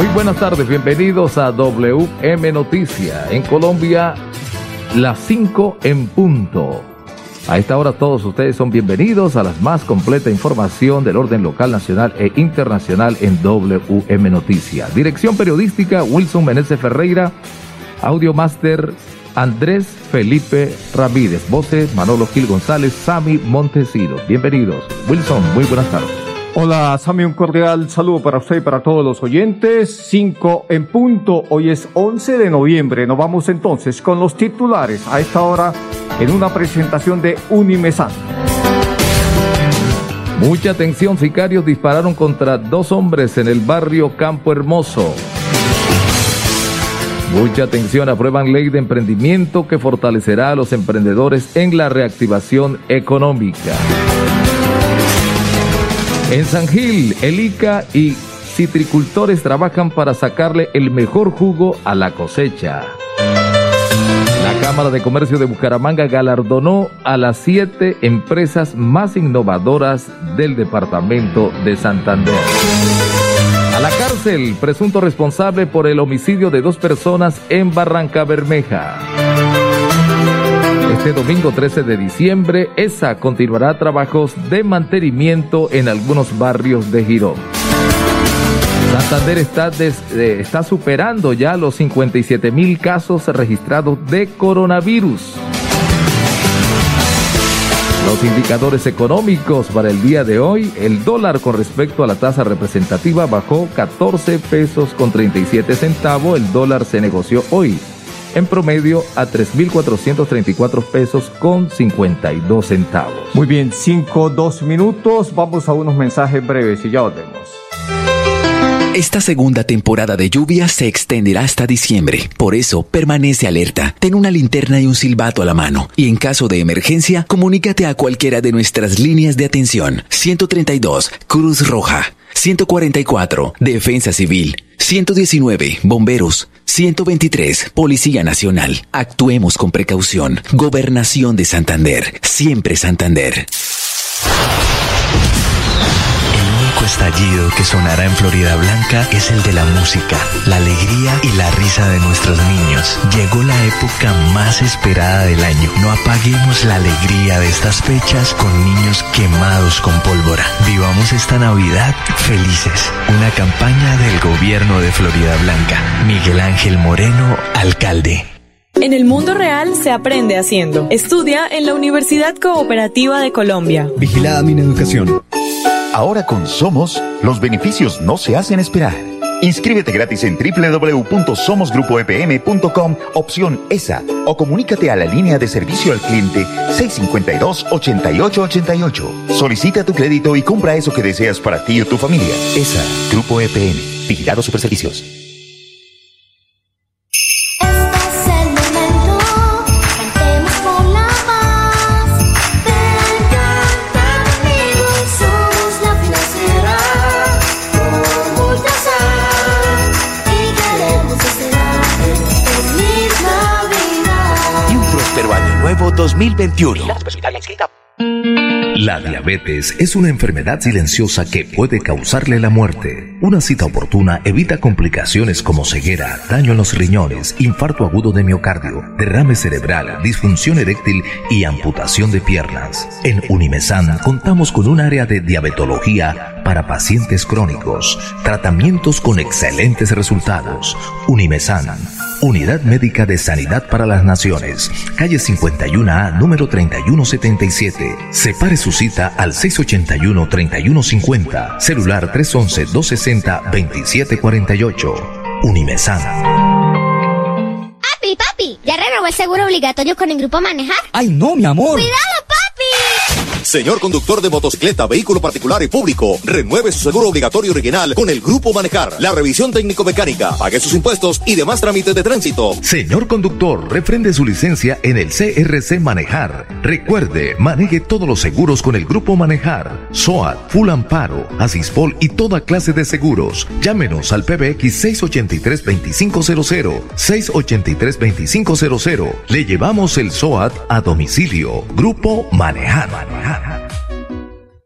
Muy buenas tardes, bienvenidos a WM Noticia. En Colombia, las 5 en punto. A esta hora todos ustedes son bienvenidos a la más completa información del orden local, nacional e internacional en WM Noticia. Dirección periodística Wilson Meneses Ferreira, Audio Master Andrés Felipe Ramírez, voces Manolo Gil González, Sami Montesinos. Bienvenidos. Wilson, muy buenas tardes. Hola, Sami, un cordial saludo para usted y para todos los oyentes. 5 en punto, hoy es 11 de noviembre. Nos vamos entonces con los titulares a esta hora en una presentación de Unimesan. Mucha atención, sicarios dispararon contra dos hombres en el barrio Campo Hermoso. Mucha atención, aprueban ley de emprendimiento que fortalecerá a los emprendedores en la reactivación económica. En San Gil, el ICA y citricultores trabajan para sacarle el mejor jugo a la cosecha. La Cámara de Comercio de Bucaramanga galardonó a las siete empresas más innovadoras del departamento de Santander. A la cárcel, presunto responsable por el homicidio de dos personas en Barranca Bermeja. Este domingo 13 de diciembre, ESA continuará trabajos de mantenimiento en algunos barrios de Girón. Santander está, eh, está superando ya los 57 mil casos registrados de coronavirus. Los indicadores económicos para el día de hoy, el dólar con respecto a la tasa representativa bajó 14 pesos con 37 centavos, el dólar se negoció hoy en promedio a 3.434 pesos con 52 centavos. Muy bien, 5, 2 minutos, vamos a unos mensajes breves y ya volvemos. Esta segunda temporada de lluvia se extenderá hasta diciembre. Por eso, permanece alerta. Ten una linterna y un silbato a la mano. Y en caso de emergencia, comunícate a cualquiera de nuestras líneas de atención. 132, Cruz Roja. 144, Defensa Civil. 119, Bomberos. 123, Policía Nacional. Actuemos con precaución. Gobernación de Santander. Siempre Santander estallido que sonará en Florida Blanca es el de la música, la alegría y la risa de nuestros niños. Llegó la época más esperada del año. No apaguemos la alegría de estas fechas con niños quemados con pólvora. Vivamos esta Navidad felices. Una campaña del gobierno de Florida Blanca. Miguel Ángel Moreno, alcalde. En el mundo real se aprende haciendo. Estudia en la Universidad Cooperativa de Colombia. Vigilada mi educación. Ahora con Somos, los beneficios no se hacen esperar. Inscríbete gratis en www.somosgrupoepm.com, opción ESA, o comunícate a la línea de servicio al cliente 652-8888. Solicita tu crédito y compra eso que deseas para ti o tu familia. ESA, Grupo EPM, Vigilado Superservicios. 2021. La diabetes es una enfermedad silenciosa que puede causarle la muerte. Una cita oportuna evita complicaciones como ceguera, daño en los riñones, infarto agudo de miocardio, derrame cerebral, disfunción eréctil y amputación de piernas. En Unimesan contamos con un área de diabetología para pacientes crónicos, tratamientos con excelentes resultados. Unimesan Unidad Médica de Sanidad para las Naciones, calle 51A, número 3177. Separe su cita al 681-3150, celular 311-260-2748. Unimesan. Papi, papi, ¿ya renovó el seguro obligatorio con el grupo Manejar? ¡Ay, no, mi amor! ¡Cuidado, papi! Señor conductor de motocicleta, vehículo particular y público, renueve su seguro obligatorio original con el Grupo Manejar. La revisión técnico-mecánica, pague sus impuestos y demás trámites de tránsito. Señor conductor, refrende su licencia en el CRC Manejar. Recuerde, maneje todos los seguros con el Grupo Manejar. SOAT, Full Amparo, Asispol y toda clase de seguros. Llámenos al PBX 683-2500. 683-2500. Le llevamos el SOAT a domicilio. Grupo Manejar.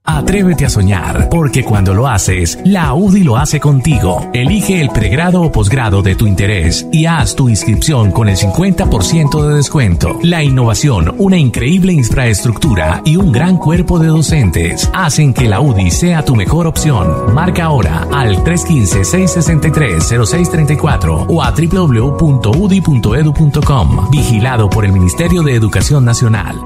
Atrévete a soñar, porque cuando lo haces, la UDI lo hace contigo. Elige el pregrado o posgrado de tu interés y haz tu inscripción con el 50% de descuento. La innovación, una increíble infraestructura y un gran cuerpo de docentes hacen que la UDI sea tu mejor opción. Marca ahora al 315-663-0634 o a www.udi.edu.com. Vigilado por el Ministerio de Educación Nacional.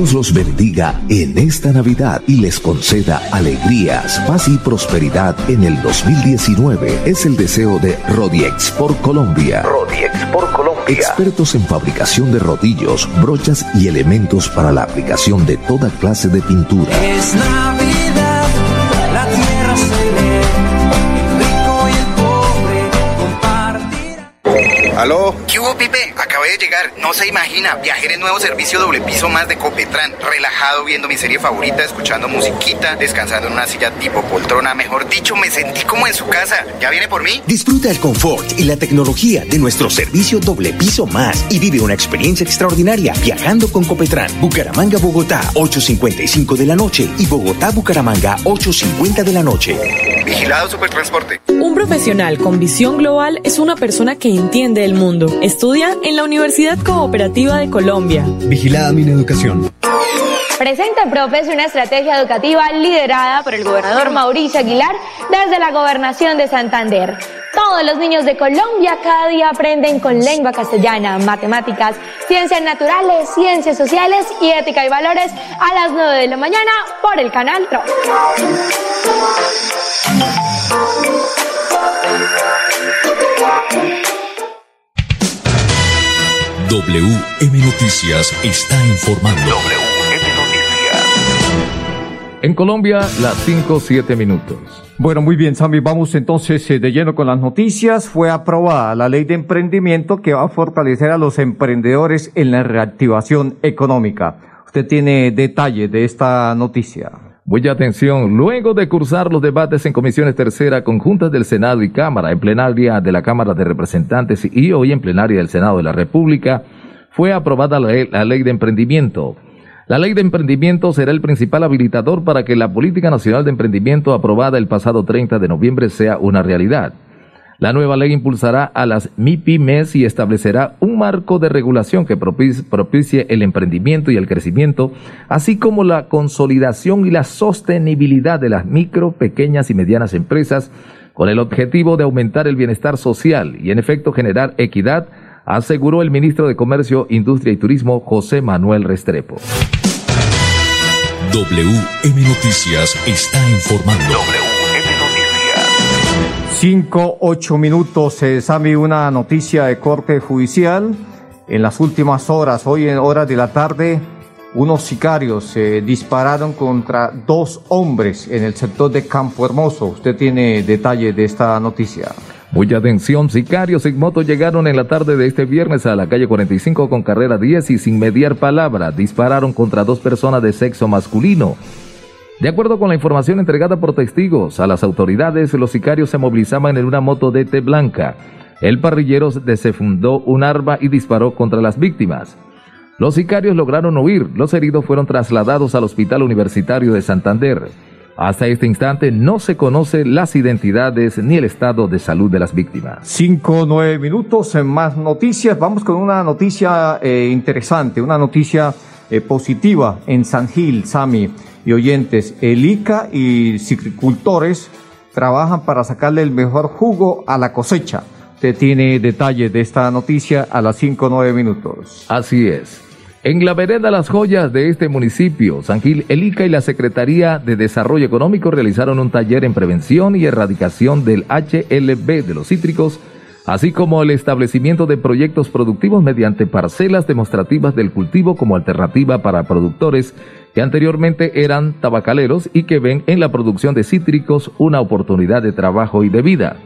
Dios los bendiga en esta Navidad y les conceda alegrías, paz y prosperidad en el 2019. Es el deseo de Rodiex por Colombia. Rodiex por Colombia. Expertos en fabricación de rodillos, brochas y elementos para la aplicación de toda clase de pintura. Es Navidad, la tierra se lee, el rico y el pobre compartirán. ¿Aló? ¿Qué hubo, Acabé de llegar. No se imagina. Viajé en el nuevo servicio doble piso más de Copetran. Relajado viendo mi serie favorita, escuchando musiquita, descansando en una silla tipo poltrona. Mejor dicho, me sentí como en su casa. ¿Ya viene por mí? Disfruta el confort y la tecnología de nuestro servicio doble piso más y vive una experiencia extraordinaria viajando con Copetran. Bucaramanga, Bogotá, 8.55 de la noche y Bogotá, Bucaramanga, 8.50 de la noche. Vigilado Supertransporte. Un profesional con visión global es una persona que entiende el mundo. Estudia en la Universidad Cooperativa de Colombia. Vigilada mi educación. Presenta Profes una estrategia educativa liderada por el gobernador Mauricio Aguilar desde la gobernación de Santander. Todos los niños de Colombia cada día aprenden con lengua castellana, matemáticas, ciencias naturales, ciencias sociales y ética y valores a las 9 de la mañana por el canal TRO. WM Noticias está informando. WM Noticias. En Colombia, las 5, 7 minutos. Bueno, muy bien, Sammy. Vamos entonces eh, de lleno con las noticias. Fue aprobada la ley de emprendimiento que va a fortalecer a los emprendedores en la reactivación económica. Usted tiene detalles de esta noticia. Mucha atención. Luego de cursar los debates en comisiones tercera conjuntas del Senado y Cámara, en plenaria de la Cámara de Representantes y hoy en plenaria del Senado de la República, fue aprobada la, la ley de emprendimiento. La ley de emprendimiento será el principal habilitador para que la Política Nacional de Emprendimiento aprobada el pasado 30 de noviembre sea una realidad. La nueva ley impulsará a las MIPIMES y establecerá un marco de regulación que propicie, el emprendimiento y el crecimiento, así como la consolidación y la sostenibilidad de las micro, pequeñas y medianas empresas, con el objetivo de aumentar el bienestar social y en efecto generar equidad, aseguró el ministro de Comercio, Industria y Turismo, José Manuel Restrepo. WM Noticias está informando. Cinco, ocho minutos, eh, Sami, una noticia de corte judicial. En las últimas horas, hoy en horas de la tarde, unos sicarios eh, dispararon contra dos hombres en el sector de Campo Hermoso. Usted tiene detalle de esta noticia. Mucha atención, sicarios en moto llegaron en la tarde de este viernes a la calle 45 con carrera 10 y sin mediar palabra dispararon contra dos personas de sexo masculino. De acuerdo con la información entregada por testigos a las autoridades, los sicarios se movilizaban en una moto DT blanca. El parrillero desenfundó un arma y disparó contra las víctimas. Los sicarios lograron huir, los heridos fueron trasladados al Hospital Universitario de Santander. Hasta este instante no se conocen las identidades ni el estado de salud de las víctimas. Cinco, nueve minutos en más noticias. Vamos con una noticia eh, interesante, una noticia eh, positiva en San Gil, Sami y oyentes. El ICA y citricultores trabajan para sacarle el mejor jugo a la cosecha. Usted tiene detalles de esta noticia a las cinco, nueve minutos. Así es. En la vereda Las Joyas de este municipio, San Gil, el ICA y la Secretaría de Desarrollo Económico realizaron un taller en prevención y erradicación del HLB de los cítricos, así como el establecimiento de proyectos productivos mediante parcelas demostrativas del cultivo como alternativa para productores que anteriormente eran tabacaleros y que ven en la producción de cítricos una oportunidad de trabajo y de vida.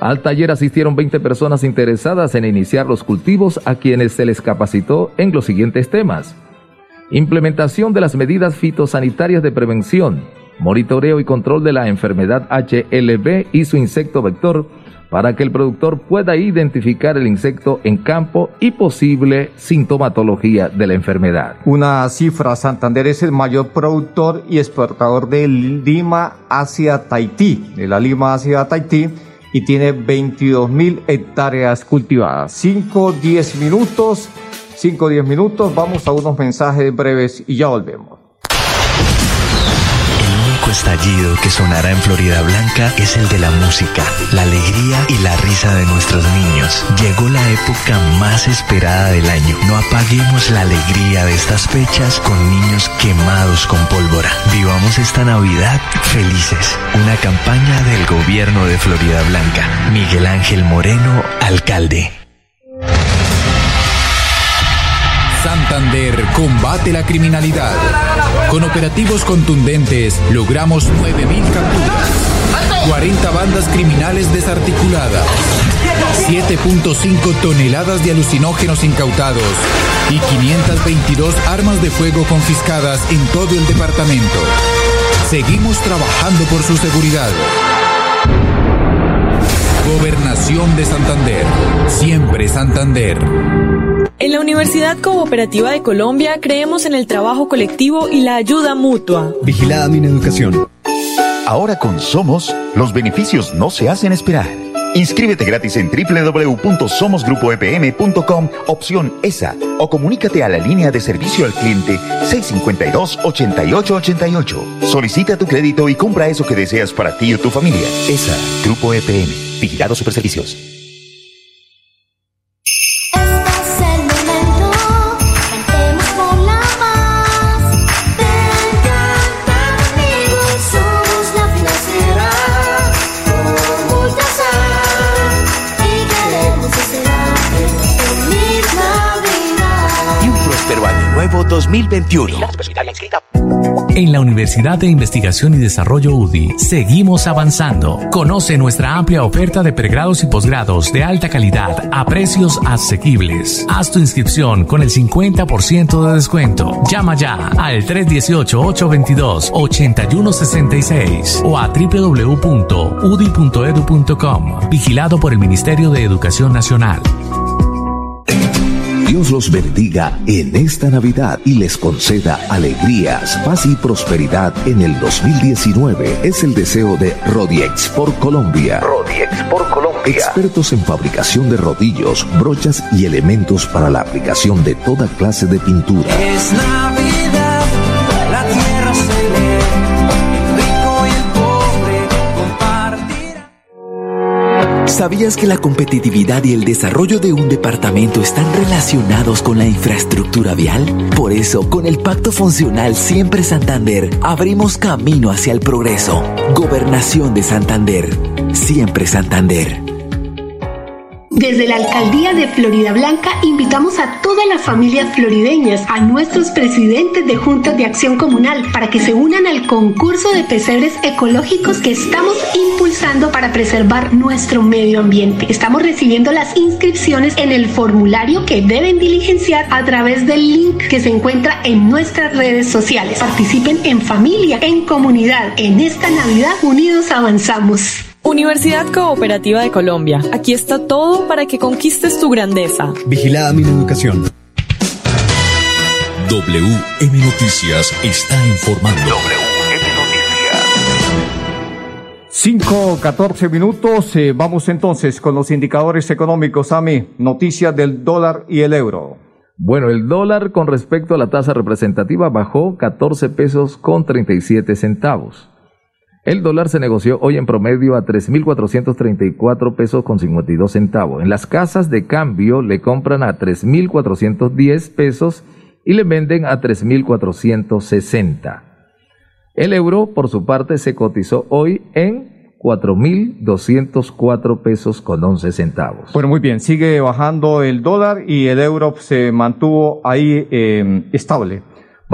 Al taller asistieron 20 personas interesadas en iniciar los cultivos a quienes se les capacitó en los siguientes temas. Implementación de las medidas fitosanitarias de prevención, monitoreo y control de la enfermedad HLB y su insecto vector para que el productor pueda identificar el insecto en campo y posible sintomatología de la enfermedad. Una cifra, Santander es el mayor productor y exportador de lima hacia Tahití, de la lima hacia Tahití, y tiene 22 mil hectáreas cultivadas. 5, 10 minutos, 5, 10 minutos, vamos a unos mensajes breves y ya volvemos estallido que sonará en Florida Blanca es el de la música, la alegría y la risa de nuestros niños. Llegó la época más esperada del año. No apaguemos la alegría de estas fechas con niños quemados con pólvora. Vivamos esta Navidad felices. Una campaña del gobierno de Florida Blanca. Miguel Ángel Moreno, alcalde. Santander combate la criminalidad. Con operativos contundentes logramos 9.000 capturas, 40 bandas criminales desarticuladas, 7.5 toneladas de alucinógenos incautados y 522 armas de fuego confiscadas en todo el departamento. Seguimos trabajando por su seguridad. Gobernación de Santander. Siempre Santander. En la Universidad Cooperativa de Colombia creemos en el trabajo colectivo y la ayuda mutua. Vigilada mi educación. Ahora con Somos, los beneficios no se hacen esperar. Inscríbete gratis en www.somosgrupoepm.com, opción ESA, o comunícate a la línea de servicio al cliente 652-8888. Solicita tu crédito y compra eso que deseas para ti o tu familia. ESA, Grupo EPM, Vigilado Superservicios. 2021. En la Universidad de Investigación y Desarrollo UDI seguimos avanzando. Conoce nuestra amplia oferta de pregrados y posgrados de alta calidad a precios asequibles. Haz tu inscripción con el 50% de descuento. Llama ya al 318-822-8166 o a www.udi.edu.com. Vigilado por el Ministerio de Educación Nacional. Dios los bendiga en esta Navidad y les conceda alegrías, paz y prosperidad en el 2019. Es el deseo de Rodiex por Colombia. Rodiex por Colombia. Expertos en fabricación de rodillos, brochas y elementos para la aplicación de toda clase de pintura. Es Navidad, ¿Sabías que la competitividad y el desarrollo de un departamento están relacionados con la infraestructura vial? Por eso, con el Pacto Funcional Siempre Santander, abrimos camino hacia el progreso. Gobernación de Santander. Siempre Santander. Desde la Alcaldía de Florida Blanca invitamos a todas las familias florideñas, a nuestros presidentes de juntas de acción comunal, para que se unan al concurso de pesebres ecológicos que estamos impulsando para preservar nuestro medio ambiente. Estamos recibiendo las inscripciones en el formulario que deben diligenciar a través del link que se encuentra en nuestras redes sociales. Participen en familia, en comunidad. En esta Navidad, unidos avanzamos. Universidad Cooperativa de Colombia. Aquí está todo para que conquistes tu grandeza. Vigilada mi educación. WM Noticias está informando. WM Noticias. 5, 14 minutos. eh, vamos entonces con los indicadores económicos. AMI, noticias del dólar y el euro. Bueno, el dólar con respecto a la tasa representativa bajó 14 pesos con 37 centavos. El dólar se negoció hoy en promedio a 3.434 pesos con 52 centavos. En las casas de cambio le compran a 3.410 pesos y le venden a 3.460. El euro, por su parte, se cotizó hoy en 4.204 pesos con 11 centavos. Bueno, muy bien, sigue bajando el dólar y el euro se mantuvo ahí eh, estable.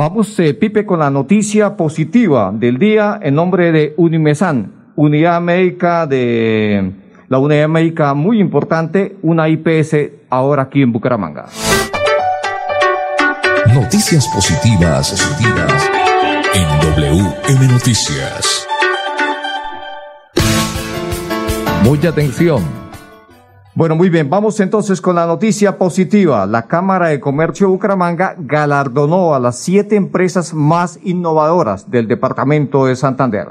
Vamos, eh, Pipe, con la noticia positiva del día en nombre de Unimesan, Unidad Médica de la Unidad Médica muy importante, una IPS ahora aquí en Bucaramanga. Noticias positivas, positivas en WM Noticias. Mucha atención. Bueno, muy bien, vamos entonces con la noticia positiva. La Cámara de Comercio de Bucaramanga galardonó a las siete empresas más innovadoras del departamento de Santander.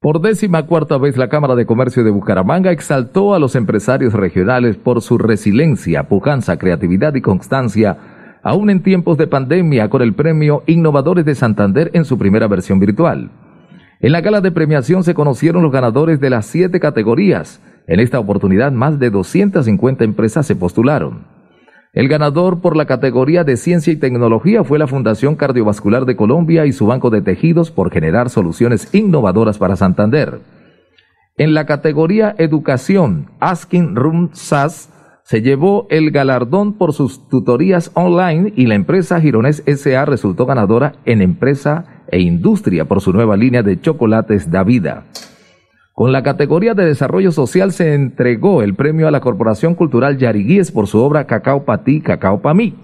Por décima cuarta vez, la Cámara de Comercio de Bucaramanga exaltó a los empresarios regionales por su resiliencia, pujanza, creatividad y constancia aún en tiempos de pandemia, con el premio Innovadores de Santander en su primera versión virtual. En la gala de premiación se conocieron los ganadores de las siete categorías. En esta oportunidad, más de 250 empresas se postularon. El ganador por la categoría de ciencia y tecnología fue la Fundación Cardiovascular de Colombia y su Banco de Tejidos por generar soluciones innovadoras para Santander. En la categoría educación, Asking Room SAS se llevó el galardón por sus tutorías online y la empresa Girones SA resultó ganadora en empresa e industria por su nueva línea de chocolates Davida. Con la categoría de desarrollo social se entregó el premio a la Corporación Cultural Yariguíes por su obra Cacao Pa' ti, Cacao Pa' mí.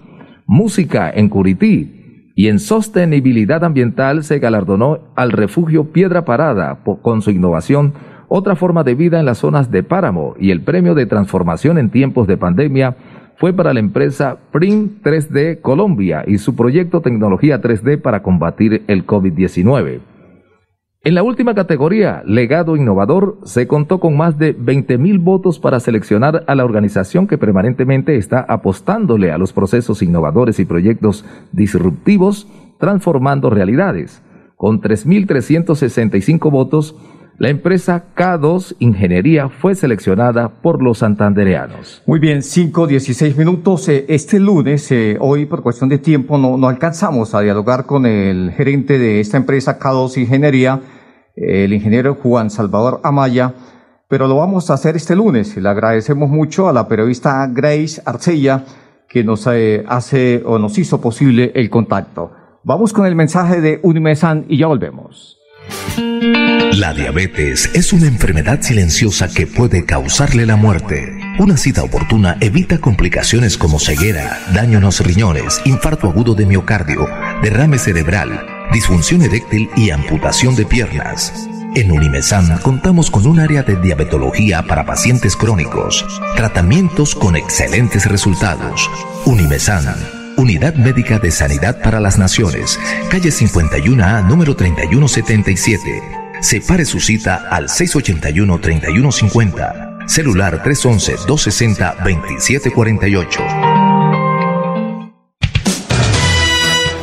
Música en Curití. Y en sostenibilidad ambiental se galardonó al refugio Piedra Parada con su innovación otra forma de vida en las zonas de páramo y el premio de transformación en tiempos de pandemia fue para la empresa Print 3D Colombia y su proyecto Tecnología 3D para combatir el COVID-19. En la última categoría, Legado Innovador, se contó con más de 20.000 votos para seleccionar a la organización que permanentemente está apostándole a los procesos innovadores y proyectos disruptivos, transformando realidades. Con 3.365 votos, la empresa K2 Ingeniería fue seleccionada por los santandereanos. Muy bien, 5, 16 minutos. Eh, este lunes, eh, hoy por cuestión de tiempo, no, no alcanzamos a dialogar con el gerente de esta empresa K2 Ingeniería, el ingeniero Juan Salvador Amaya, pero lo vamos a hacer este lunes. Le agradecemos mucho a la periodista Grace Arcella que nos eh, hace o nos hizo posible el contacto. Vamos con el mensaje de Unimesan y ya volvemos. La diabetes es una enfermedad silenciosa que puede causarle la muerte. Una cita oportuna evita complicaciones como ceguera, daño en los riñones, infarto agudo de miocardio, derrame cerebral, disfunción eréctil y amputación de piernas. En Unimesan contamos con un área de diabetología para pacientes crónicos, tratamientos con excelentes resultados. Unimesan Unidad Médica de Sanidad para las Naciones, calle 51A, número 3177. Separe su cita al 681-3150. Celular 311-260-2748.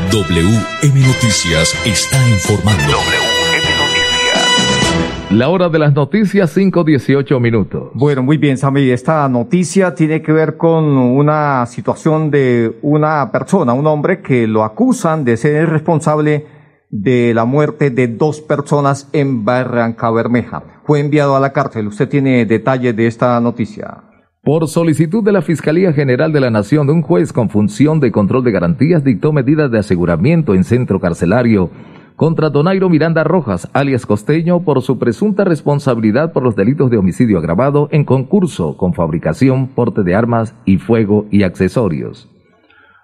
WM Noticias está informando. La hora de las noticias, 5.18 minutos. Bueno, muy bien, Sammy. Esta noticia tiene que ver con una situación de una persona, un hombre que lo acusan de ser el responsable de la muerte de dos personas en Barranca Bermeja. Fue enviado a la cárcel. Usted tiene detalles de esta noticia. Por solicitud de la Fiscalía General de la Nación, un juez con función de control de garantías dictó medidas de aseguramiento en centro carcelario contra Donairo Miranda Rojas, alias Costeño, por su presunta responsabilidad por los delitos de homicidio agravado en concurso con fabricación, porte de armas y fuego y accesorios.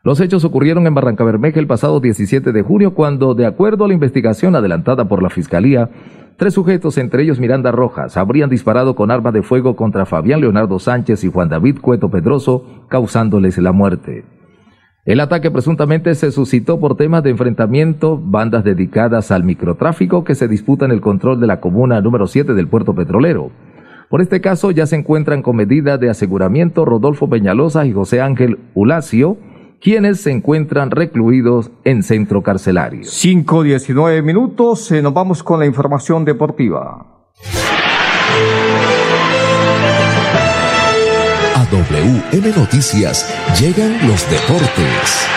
Los hechos ocurrieron en Barranca Bermeja el pasado 17 de junio cuando, de acuerdo a la investigación adelantada por la Fiscalía, tres sujetos, entre ellos Miranda Rojas, habrían disparado con arma de fuego contra Fabián Leonardo Sánchez y Juan David Cueto Pedroso, causándoles la muerte. El ataque presuntamente se suscitó por temas de enfrentamiento, bandas dedicadas al microtráfico que se disputan el control de la comuna número 7 del puerto petrolero. Por este caso ya se encuentran con medida de aseguramiento Rodolfo Peñalosa y José Ángel Ulacio, quienes se encuentran recluidos en centro carcelario. 5.19 minutos, eh, nos vamos con la información deportiva. WM Noticias llegan los deportes.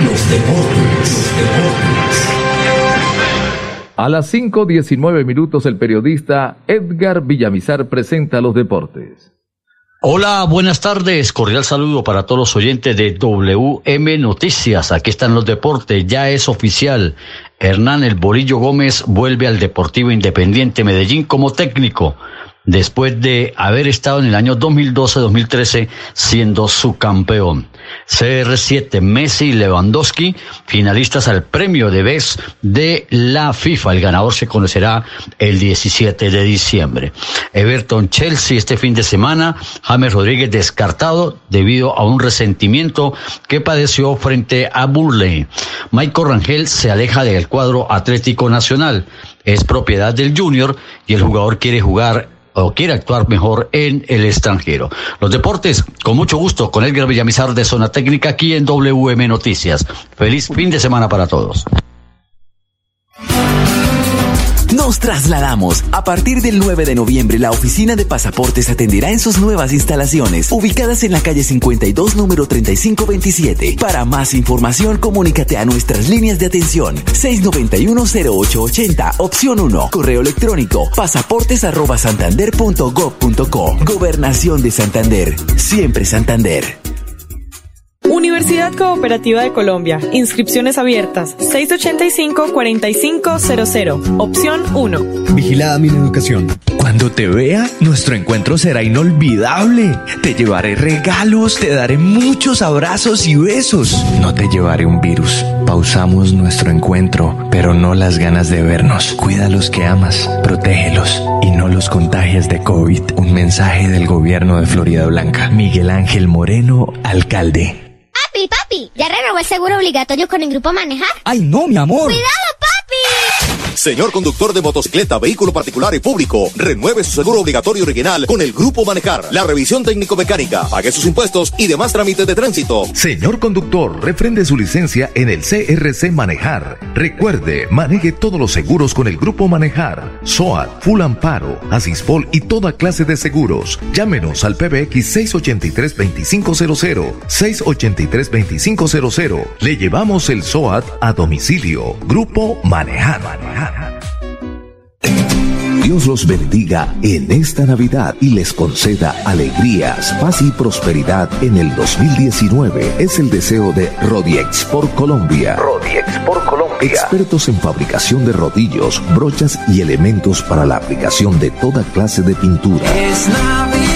Los deportes, los deportes. A las 5.19 minutos el periodista Edgar Villamizar presenta los deportes. Hola, buenas tardes. Cordial saludo para todos los oyentes de WM Noticias. Aquí están los deportes. Ya es oficial. Hernán El Borillo Gómez vuelve al Deportivo Independiente Medellín como técnico después de haber estado en el año 2012-2013 siendo su campeón. CR7 Messi y Lewandowski, finalistas al premio de BES de la FIFA. El ganador se conocerá el 17 de diciembre. Everton Chelsea este fin de semana, James Rodríguez descartado debido a un resentimiento que padeció frente a Burley. Michael Rangel se aleja del cuadro Atlético Nacional. Es propiedad del Junior y el jugador quiere jugar o quiere actuar mejor en el extranjero. Los deportes, con mucho gusto, con Edgar Villamizar de Zona Técnica aquí en WM Noticias. Feliz fin de semana para todos. Nos trasladamos. A partir del 9 de noviembre, la oficina de pasaportes atenderá en sus nuevas instalaciones, ubicadas en la calle 52, número 3527. Para más información, comunícate a nuestras líneas de atención 691-0880, opción 1, correo electrónico, pasaportes. Gobernación de Santander. Siempre Santander. Universidad Cooperativa de Colombia. Inscripciones abiertas. 685-4500. Opción 1. Vigilada mi educación. Cuando te vea, nuestro encuentro será inolvidable. Te llevaré regalos, te daré muchos abrazos y besos. No te llevaré un virus. Pausamos nuestro encuentro, pero no las ganas de vernos. Cuida a los que amas, protégelos y no los contagies de COVID. Un mensaje del gobierno de Florida Blanca. Miguel Ángel Moreno, alcalde. Papi, papi, ¿ya renovó el seguro obligatorio con el grupo Manejar? ¡Ay, no, mi amor! ¡Cuidado, papi! Señor conductor de motocicleta, vehículo particular y público, renueve su seguro obligatorio original con el Grupo Manejar. La revisión técnico-mecánica, pague sus impuestos y demás trámites de tránsito. Señor conductor, refrende su licencia en el CRC Manejar. Recuerde, maneje todos los seguros con el Grupo Manejar. SOAT, Full Amparo, Asispol y toda clase de seguros. Llámenos al PBX 683-2500. 683-2500. Le llevamos el SOAT a domicilio. Grupo Manejar. Dios los bendiga en esta Navidad y les conceda alegrías, paz y prosperidad en el 2019. Es el deseo de Rodiex por Colombia. Rodiex por Colombia. Expertos en fabricación de rodillos, brochas y elementos para la aplicación de toda clase de pintura. Es Navidad,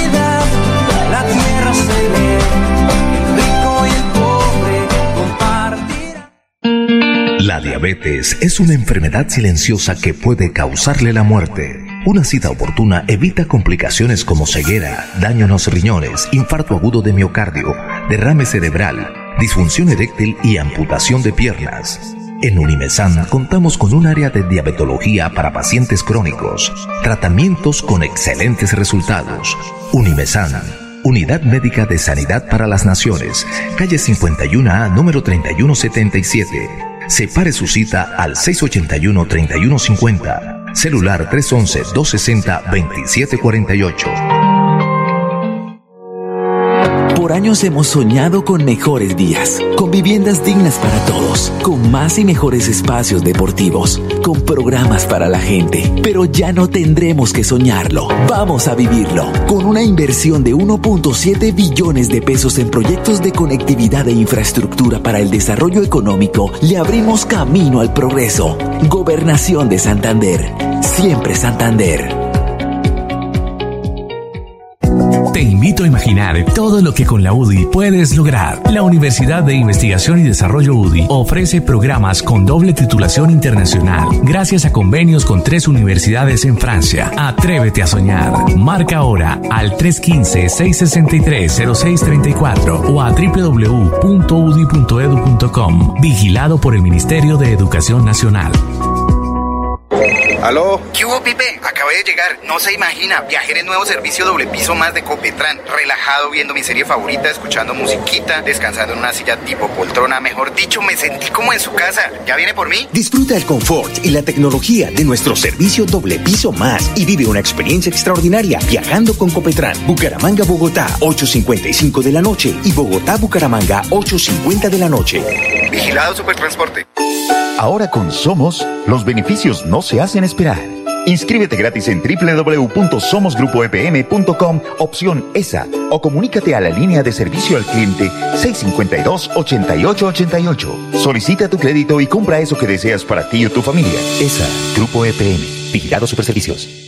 diabetes es una enfermedad silenciosa que puede causarle la muerte. Una cita oportuna evita complicaciones como ceguera, daño en los riñones, infarto agudo de miocardio, derrame cerebral, disfunción eréctil y amputación de piernas. En Unimesan contamos con un área de diabetología para pacientes crónicos, tratamientos con excelentes resultados. Unimesan, Unidad Médica de Sanidad para las Naciones, calle 51A, número 3177. Separe su cita al 681-3150. Celular 311-260-2748. Por años hemos soñado con mejores días, con viviendas dignas para todos, con más y mejores espacios deportivos, con programas para la gente. Pero ya no tendremos que soñarlo, vamos a vivirlo. Con una inversión de 1.7 billones de pesos en proyectos de conectividad e infraestructura para el desarrollo económico, le abrimos camino al progreso. Gobernación de Santander, siempre Santander. Te invito a imaginar todo lo que con la UDI puedes lograr. La Universidad de Investigación y Desarrollo UDI ofrece programas con doble titulación internacional, gracias a convenios con tres universidades en Francia. Atrévete a soñar. Marca ahora al 315-663-0634 o a www.udi.edu.com. Vigilado por el Ministerio de Educación Nacional. ¿Aló? ¿Qué hubo, Pipe? Acabé de llegar. No se imagina. Viajé en el nuevo servicio doble piso más de Copetran. Relajado viendo mi serie favorita, escuchando musiquita, descansando en una silla tipo poltrona. Mejor dicho, me sentí como en su casa. ¿Ya viene por mí? Disfruta el confort y la tecnología de nuestro servicio doble piso más y vive una experiencia extraordinaria viajando con Copetran. Bucaramanga, Bogotá, 8.55 de la noche y Bogotá, Bucaramanga, 8.50 de la noche. Vigilado Supertransporte. Ahora con Somos, los beneficios no se hacen esperar. Inscríbete gratis en www.somosgrupoepm.com, opción ESA, o comunícate a la línea de servicio al cliente 652-8888. Solicita tu crédito y compra eso que deseas para ti o tu familia. ESA, Grupo EPM, Vigilado Superservicios.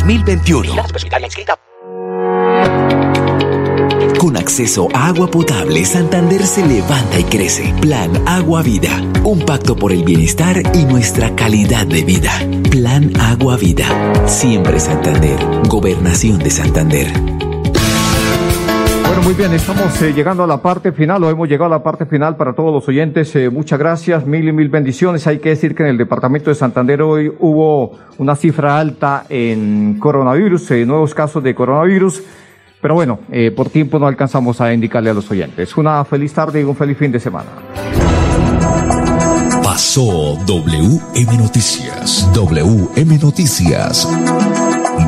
2021. Con acceso a agua potable, Santander se levanta y crece. Plan Agua Vida. Un pacto por el bienestar y nuestra calidad de vida. Plan Agua Vida. Siempre Santander. Gobernación de Santander. Muy bien, estamos eh, llegando a la parte final, o hemos llegado a la parte final para todos los oyentes. Eh, muchas gracias, mil y mil bendiciones. Hay que decir que en el departamento de Santander hoy hubo una cifra alta en coronavirus, eh, nuevos casos de coronavirus. Pero bueno, por tiempo no alcanzamos a indicarle a los oyentes. Una feliz tarde y un feliz fin de semana. Pasó WM Noticias. WM Noticias.